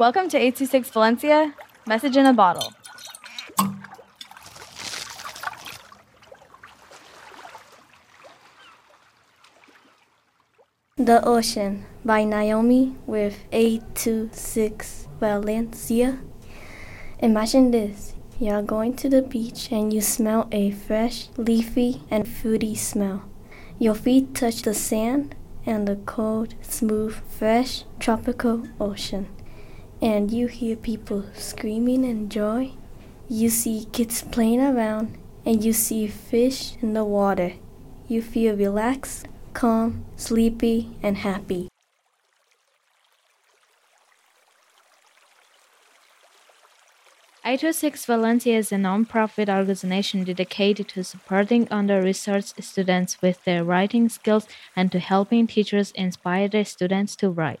Welcome to 826 Valencia, message in a bottle. The Ocean by Naomi with 826 Valencia. Imagine this you're going to the beach and you smell a fresh, leafy, and fruity smell. Your feet touch the sand and the cold, smooth, fresh, tropical ocean. And you hear people screaming in joy. You see kids playing around and you see fish in the water. You feel relaxed calm, sleepy, and happy. Six Valencia is a non-profit organization dedicated to supporting under-researched students with their writing skills and to helping teachers inspire their students to write.